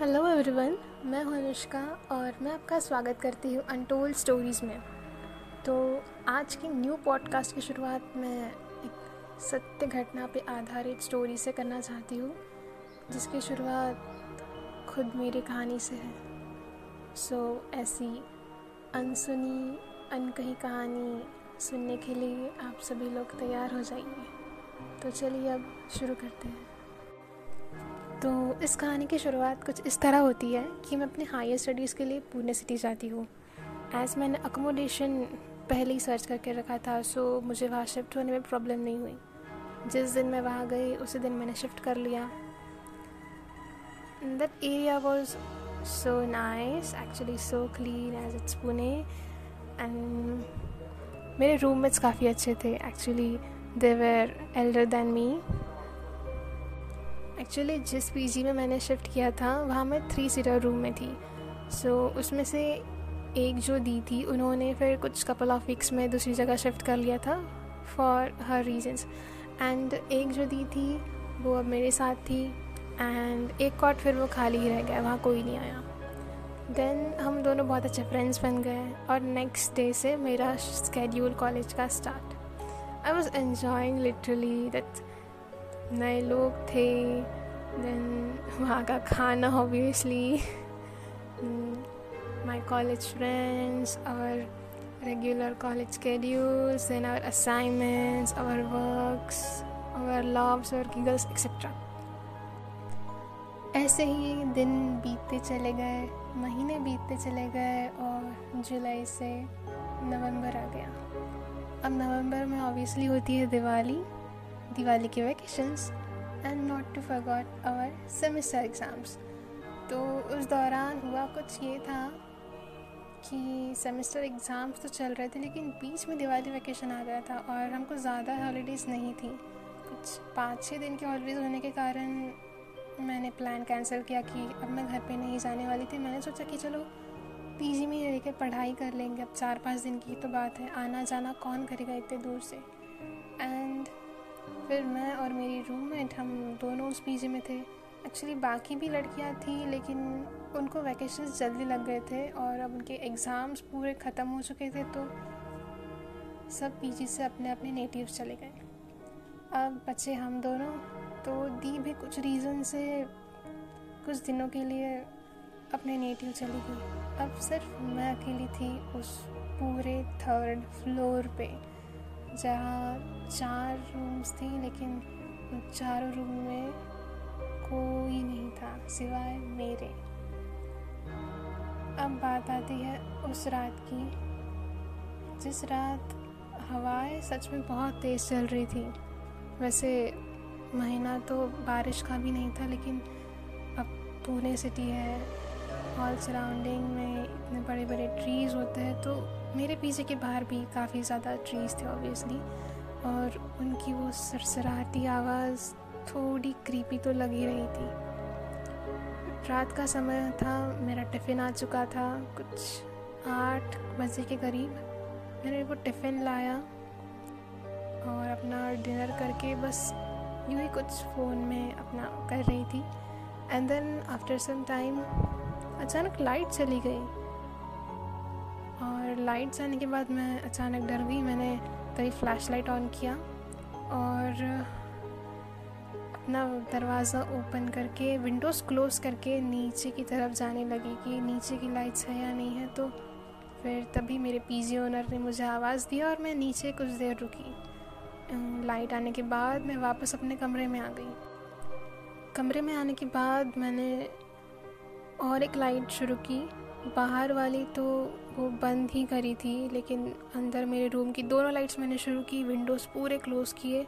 Hello everyone मैं हूँ अनुष्का और मैं आपका स्वागत करती हूँ अनटोल्ड स्टोरीज़ में। तो आज की न्यू पॉडकास्ट की शुरुआत मैं एक सत्य घटना पे आधारित स्टोरी से करना चाहती हूँ जिसकी शुरुआत खुद मेरी कहानी से है। सो so, ऐसी अनसुनी अनकही कहानी सुनने के लिए आप सभी लोग तैयार हो जाइए। तो चलिए अब शुरू करते हैं। तो इस कहानी की शुरुआत कुछ इस तरह होती है कि मैं अपने हायर स्टडीज़ के लिए पुणे सिटी जाती हूँ। एज़ मैंने अकोमोडेशन पहले ही सर्च करके रखा था सो मुझे वहाँ शिफ्ट होने में प्रॉब्लम नहीं हुई। जिस दिन मैं वहाँ गई, उसी दिन मैंने शिफ्ट कर लिया। That area was so nice actually so clean as it's Pune and मेरे रूममेट्स काफ़ी अच्छे थे actually they were elder than me actually जिस पीजी में मैंने शिफ्ट किया था वहाँ मैं थ्री सीटर रूम में थी। सो so, उसमें से एक जो दी थी उन्होंने फिर कुछ कपल ऑफ़ वीक्स में दूसरी जगह शिफ्ट कर लिया था फॉर हर रीजन्स एंड एक जो दी थी वो अब मेरे साथ थी। एंड एक कॉट फिर वो खाली ही रह गया वहाँ कोई नहीं आया। देन हम दोनों बहुत अच्छे फ्रेंड्स बन गए और नेक्स्ट डे से मेरा स्केड्यूल कॉलेज का start I was enjoying literally that नए लोग थे देन वहाँ का खाना ऑब्वियसली माई कॉलेज फ्रेंड्स और regular college schedules, then our assignments our works, our loves और giggles एक्सेट्रा ऐसे ही दिन बीतते चले गए, महीने बीतते चले गए, और जुलाई से नवंबर आ गया। अब नवंबर में ऑब्वियसली होती है दिवाली। दिवाली के vacations and not to forgot our semester exams तो उस दौरान हुआ कुछ ये था कि सेमेस्टर एग्ज़ाम्स तो चल रहे थे, लेकिन बीच में दिवाली वैकेशन आ गया था और हमको ज़्यादा हॉलीडेज़ नहीं थी। कुछ पाँच छः दिन की हॉलीडेज़ होने के कारण मैंने प्लान कैंसिल किया कि अब मैं घर पे नहीं जाने वाली थी। मैंने सोचा कि चलो, पीजी में रह पढ़ाई कर लेंगे। अब चार पाँच दिन की तो बात है आना जाना कौन करेगा इतने दूर से? एंड फिर मैं और मेरी रूममेट हम दोनों उस पीजी में थे। एक्चुअली बाकी भी लड़कियाँ थी, लेकिन उनको वैकेशन जल्दी लग गए थे और अब उनके एग्ज़ाम्स पूरे ख़त्म हो चुके थे तो सब पीजी से अपने अपने नेटिव चले गए। अब बच्चे हम दोनों तो दी भी कुछ रीज़न से कुछ दिनों के लिए अपने नेटिव चली गई। अब सिर्फ़ मैं अकेली थी उस पूरे थर्ड फ्लोर पे। जहाँ चार रूम्स थी, लेकिन चारों रूम में कोई नहीं था, सिवाय मेरे। अब बात आती है उस रात की, जिस रात हवाएँ सच में बहुत तेज़ चल रही थी। वैसे महीना तो बारिश का भी नहीं था, लेकिन अब पुणे सिटी है ऑल सराउंडिंग में इतने बड़े बड़े ट्रीज़ होते हैं तो मेरे पीछे के बाहर भी काफ़ी ज़्यादा ट्रीज़ थे ऑब्वियसली और उनकी वो सरसराहती आवाज़ थोड़ी क्रीपी तो लगी रही थी। रात का समय था, मेरा टिफ़िन आ चुका था, कुछ आठ बजे के करीब मैंने वो टिफ़िन लाया और अपना डिनर करके बस यूँ ही कुछ फ़ोन में अपना कर रही थी। And then after some time अचानक लाइट चली गई। और लाइट्स आने के बाद मैं अचानक डर गई। मैंने तभी फ्लैश लाइट ऑन किया और अपना दरवाज़ा ओपन करके विंडोज़ क्लोज़ करके नीचे की तरफ़ जाने लगी कि नीचे की लाइट्स है या नहीं है। तो फिर तभी मेरे पीजी ओनर ने मुझे आवाज़ दिया और मैं नीचे कुछ देर रुकी। लाइट आने के बाद मैं वापस अपने कमरे में आ गई। कमरे में आने के बाद मैंने और एक लाइट शुरू की। बाहर वाली तो वो बंद ही करी थी, लेकिन अंदर मेरे रूम की दोनों लाइट्स मैंने शुरू की, विंडोज़ पूरे क्लोज़ किए।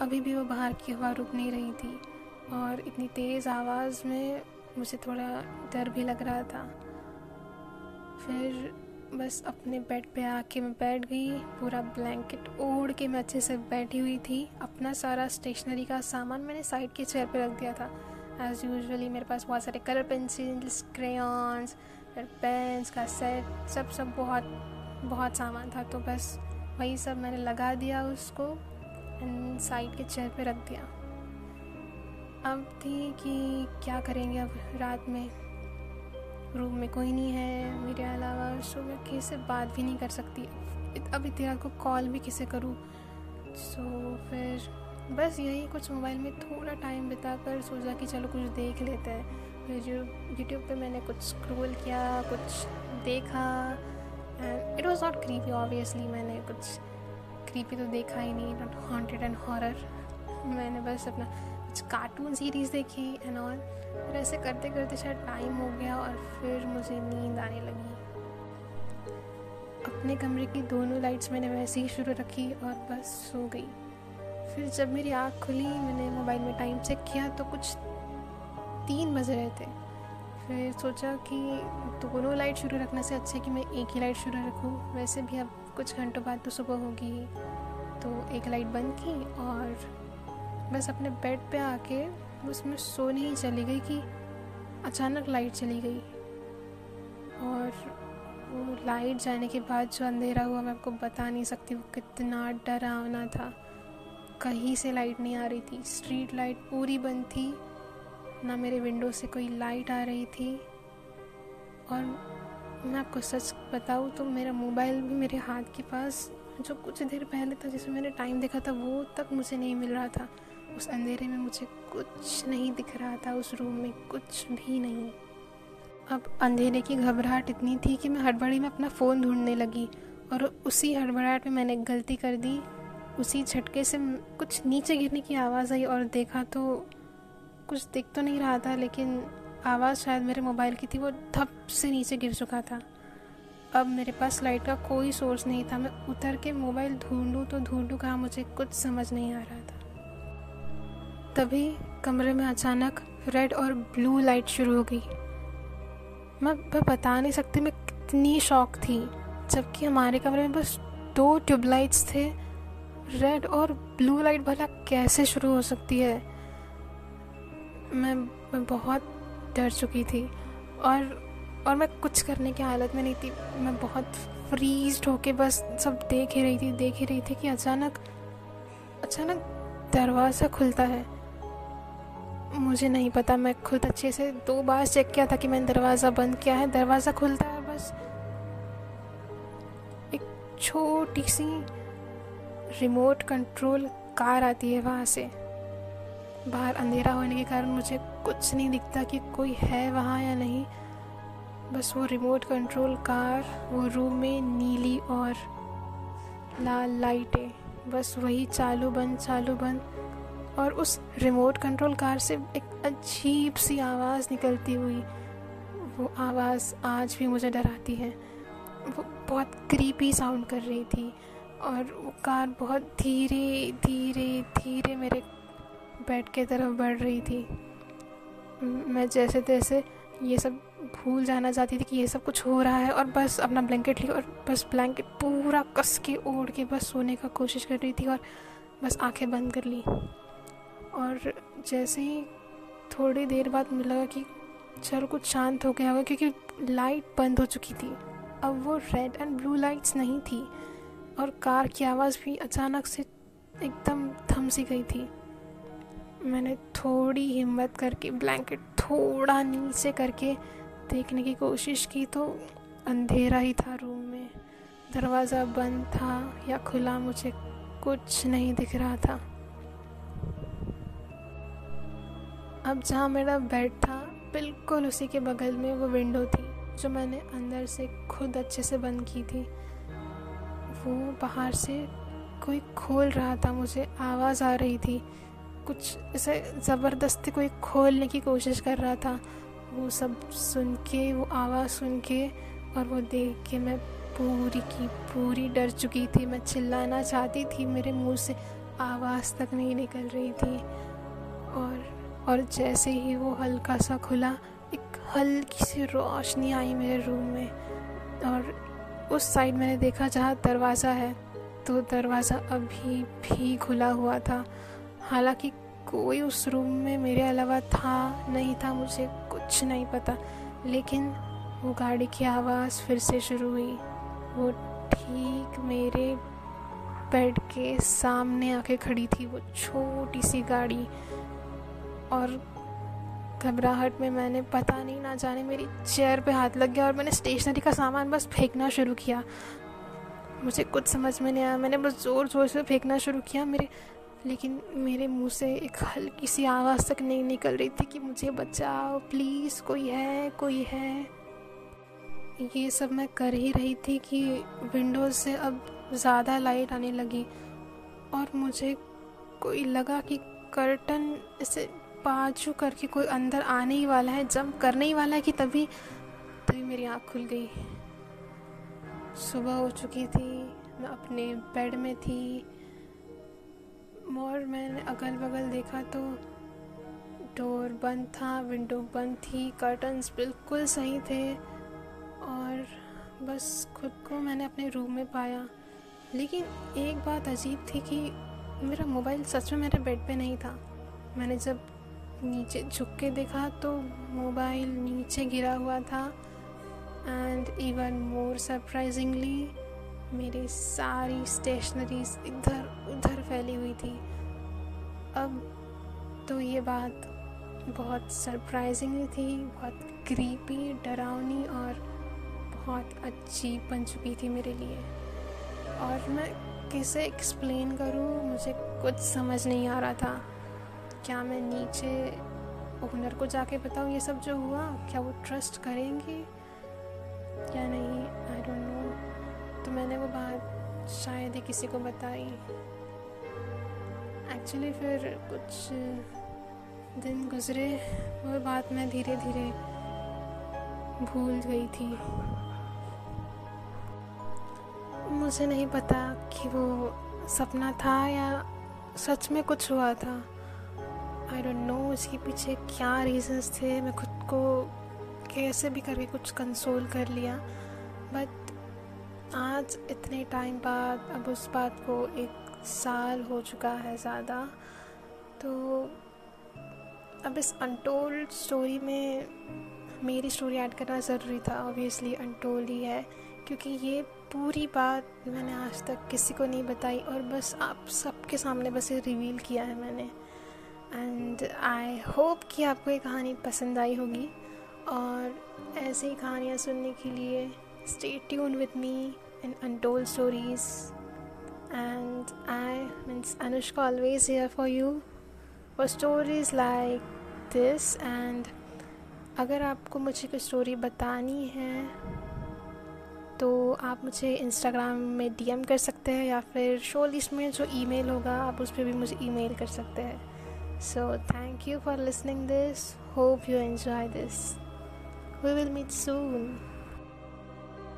अभी भी वो बाहर की हवा रुक नहीं रही थी और इतनी तेज़ आवाज़ में मुझे थोड़ा डर भी लग रहा था। फिर बस अपने बेड पे आके मैं बैठ गई, पूरा ब्लैंकेट ओढ़ के मैं अच्छे से बैठी हुई थी। अपना सारा स्टेशनरी का सामान मैंने साइड के चेयर पे रख दिया था। एज़ यूजली मेरे पास बहुत सारे कलर पेंसिल्स क्रेयॉन्स फिर पेंस का सेट सब सब बहुत बहुत सामान था तो बस वही सब मैंने लगा दिया उसको एंड साइड के चेयर पे रख दिया। अब थी कि क्या करेंगे अब रात में? रूम में कोई नहीं है मेरे अलावा सो मैं किसी से बात भी नहीं कर सकती। अब इतनी रात को कॉल भी किसे करूँ? सो फिर बस यही कुछ मोबाइल में थोड़ा टाइम बिता कर सोचा कि चलो कुछ देख लेते हैं। फिर यूट्यूब पे मैंने कुछ स्क्रॉल किया, कुछ देखा and it was not creepy obviously मैंने कुछ क्रीपी तो देखा ही नहीं नॉट हॉन्टेड एंड हॉरर मैंने बस अपना कुछ कार्टून सीरीज़ देखी एंड ऑल फिर ऐसे करते करते शायद टाइम हो गया और फिर मुझे नींद आने लगी। अपने कमरे की दोनों लाइट्स मैंने वैसे ही शुरू रखी और बस सो गई। फिर जब मेरी आँख खुली, मैंने मोबाइल में टाइम चेक किया तो कुछ तीन बज रहे थे। फिर सोचा कि दोनों लाइट शुरू रखने से अच्छा है कि मैं एक ही लाइट शुरू रखूँ। वैसे भी अब कुछ घंटों बाद तो सुबह होगी। तो एक लाइट बंद की और बस अपने बेड पे आके उसमें सोने ही चली गई कि अचानक लाइट चली गई। और वो लाइट जाने के बाद जो अंधेरा हुआ, मैं आपको बता नहीं सकती, वो कितना डरावना था। कहीं से लाइट नहीं आ रही थी। स्ट्रीट लाइट पूरी बंद थी। ना मेरे विंडो से कोई लाइट आ रही थी। और मैं आपको सच बताऊँ तो मेरा मोबाइल भी मेरे हाथ के पास, जो कुछ देर पहले था, जिसमें मैंने टाइम देखा था, वो तक मुझे नहीं मिल रहा था। उस अंधेरे में मुझे कुछ नहीं दिख रहा था, उस रूम में कुछ भी नहीं। अब अंधेरे की घबराहट इतनी थी कि मैं हड़बड़ी में अपना फ़ोन ढूँढने लगी और उसी हड़बड़ाहट में मैंने गलती कर दी। उसी झटके से कुछ नीचे गिरने की आवाज़ आई और देखा तो कुछ दिख तो नहीं रहा था, लेकिन आवाज़ शायद मेरे मोबाइल की थी, वो धप से नीचे गिर चुका था। अब मेरे पास लाइट का कोई सोर्स नहीं था, मैं उतर के मोबाइल ढूंढूं तो ढूंढूं कहाँ मुझे कुछ समझ नहीं आ रहा था। तभी कमरे में अचानक रेड और ब्लू लाइट शुरू हो गई। मैं मैं बता नहीं सकती, मैं कितनी शौक थी, जबकि हमारे कमरे में बस दो ट्यूबलाइट्स थे। रेड और ब्लू लाइट भला कैसे शुरू हो सकती है? मैं मैं बहुत डर चुकी थी और और मैं कुछ करने की हालत में नहीं थी। मैं बहुत फ्रीज होके बस सब देख ही रही थी, देख ही रही थी कि अचानक अचानक दरवाज़ा खुलता है। मुझे नहीं पता, मैं खुद अच्छे से दो बार चेक किया था कि मैंने दरवाज़ा बंद किया है। दरवाज़ा खुलता है बस एक छोटी सी रिमोट कंट्रोल कार आती है वहाँ से। बाहर अंधेरा होने के कारण मुझे कुछ नहीं दिखता कि कोई है वहाँ या नहीं। बस वो रिमोट कंट्रोल कार वो रूम में नीली और लाल लाइटें बस वही चालू बंद चालू बंद। और उस रिमोट कंट्रोल कार से एक अजीब सी आवाज़ निकलती हुई, वो आवाज़ आज भी मुझे डराती है। वो बहुत क्रीपी साउंड कर रही थी और वो कार बहुत धीरे धीरे बेड के तरफ़ बढ़ रही थी। मैं जैसे तैसे ये सब भूल जाना चाहती थी कि ये सब कुछ हो रहा है और बस अपना ब्लैंकेट लिया और बस ब्लैंकेट पूरा कस के ओढ़ के बस सोने का कोशिश कर रही थी और बस आँखें बंद कर ली। और जैसे ही थोड़ी देर बाद मुझे लगा कि चलो कुछ शांत हो गया होगा क्योंकि लाइट बंद हो चुकी थी। अब वो रेड एंड ब्लू लाइट्स नहीं थी और कार की आवाज़ भी अचानक से एकदम थम सी गई थी। मैंने थोड़ी हिम्मत करके, ब्लैंकेट थोड़ा नीचे करके देखने की कोशिश की तो अंधेरा ही था रूम में। दरवाज़ा बंद था या खुला मुझे कुछ नहीं दिख रहा था। अब जहाँ मेरा बेड था, बिल्कुल उसी के बगल में वो विंडो थी, जो मैंने अंदर से खुद अच्छे से बंद की थी। वो बाहर से कोई खोल रहा था, मुझे आवाज़ आ रही थी। कुछ ऐसे ज़बरदस्ती कोई खोलने की कोशिश कर रहा था, वो सब सुन के, वो आवाज़ सुन के, और वो देख के मैं पूरी की पूरी डर चुकी थी। मैं चिल्लाना चाहती थी, मेरे मुँह से आवाज़ तक नहीं निकल रही थी। और और जैसे ही वो हल्का सा खुला, एक हल्की सी रोशनी आई मेरे रूम में। और उस साइड मैंने देखा जहाँ दरवाज़ा है तो दरवाज़ा अभी भी खुला हुआ था। हालाँकि कोई उस रूम में मेरे अलावा था, नहीं था, मुझे कुछ नहीं पता। लेकिन वो गाड़ी की आवाज़ फिर से शुरू हुई। वो ठीक मेरे बेड के सामने आके खड़ी थी, वो छोटी सी गाड़ी। और घबराहट में मैंने पता नहीं ना जाने मेरी चेयर पे हाथ लग गया और मैंने स्टेशनरी का सामान बस फेंकना शुरू किया। मुझे कुछ समझ में नहीं आया। मैंने बस ज़ोर ज़ोर से फेंकना शुरू किया। मेरे लेकिन मेरे मुँह से एक हल्की सी आवाज़ तक नहीं निकल रही थी कि मुझे बचाओ प्लीज़ कोई है कोई है। ये सब मैं कर ही रही थी कि विंडोज़ से अब ज़्यादा लाइट आने लगी और मुझे कोई लगा कि कर्टन ऐसे बाजू करके कोई अंदर आने ही वाला है जंप करने ही वाला है कि तभी तभी मेरी आँख खुल गई। सुबह हो चुकी थी, मैं अपने बेड में थी और मैंने अगल बगल देखा तो डोर बंद था, विंडो बंद थी, कर्टन्स बिल्कुल सही थे और बस खुद को मैंने अपने रूम में पाया। लेकिन एक बात अजीब थी कि मेरा मोबाइल सच में मेरे बेड पे नहीं था। मैंने जब नीचे झुक के देखा तो मोबाइल नीचे गिरा हुआ था। एंड इवन मोर सरप्राइजिंगली मेरी सारी स्टेशनरीज इधर, उधर फैली हुई थी। अब तो ये बात बहुत सरप्राइजिंग थी, बहुत क्रीपी डरावनी और बहुत अच्छी बन चुकी थी मेरे लिए। और मैं किसे एक्सप्लेन करूँ, मुझे कुछ समझ नहीं आ रहा था। क्या मैं नीचे ओनर को जाके बताऊँ ये सब जो हुआ? क्या वो ट्रस्ट करेंगे या नहीं? तो मैंने वो बात शायद ही किसी को बताई। एक्चुअली फिर कुछ दिन गुजरे, वो बात मैं धीरे धीरे भूल गई थी। मुझे नहीं पता कि वो सपना था या सच में कुछ हुआ था। आई डोंट नो उसके पीछे क्या रीजंस थे, मैं खुद को कैसे भी करके कुछ कंसोल कर लिया बट आज इतने टाइम बाद, अब उस बात को एक साल हो चुका है ज़्यादा तो अब इस अनटोल्ड स्टोरी में मेरी स्टोरी ऐड करना ज़रूरी था ऑब्वियसली अनटोल्ड ही है, क्योंकि ये पूरी बात मैंने आज तक किसी को नहीं बताई और बस आप सबके सामने बस ये रिवील किया है मैंने। एंड आई होप कि आपको ये कहानी पसंद आई होगी और ऐसे कहानियाँ सुनने के लिए stay tune with me in untold stories and I means Anushka always here for you for stories like this and अगर आपको मुझे कोई स्टोरी बतानी है तो आप मुझे इंस्टाग्राम में डीएम कर सकते हैं या फिर शो लिस्ट में जो ईमेल होगा आप उस पर भी मुझे ईमेल कर सकते हैं So, thank you for listening this. Hope you enjoy this. We will meet soon.